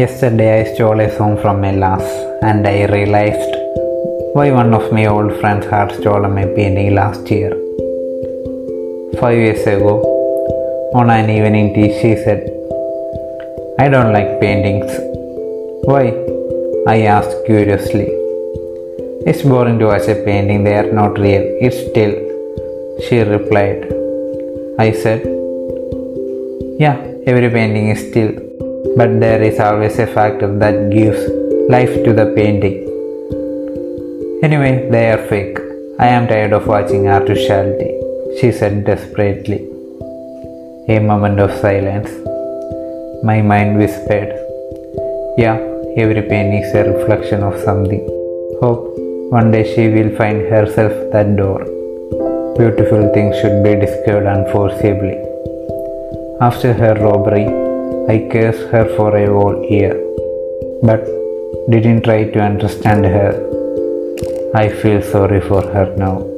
Yesterday I stole a song from Elas and I realized why one of my old friends had stolen my painting last year. Five years ago, on an evening tea, she said, I don't like paintings. Why? I asked curiously. It's boring to watch a painting, they are not real, it's still. She replied. I said, Yeah, every painting is still, but there is always a factor that gives life to the painting. Anyway, they are fake. I am tired of watching artificiality, she said desperately. A moment of silence. My mind whispered, Yeah, every painting is a reflection of something. Hope one day she will find herself that door. Beautiful things should be discovered unforcibly. After her robbery, I cursed her for a whole year, but didn't try to understand her. I feel sorry for her now.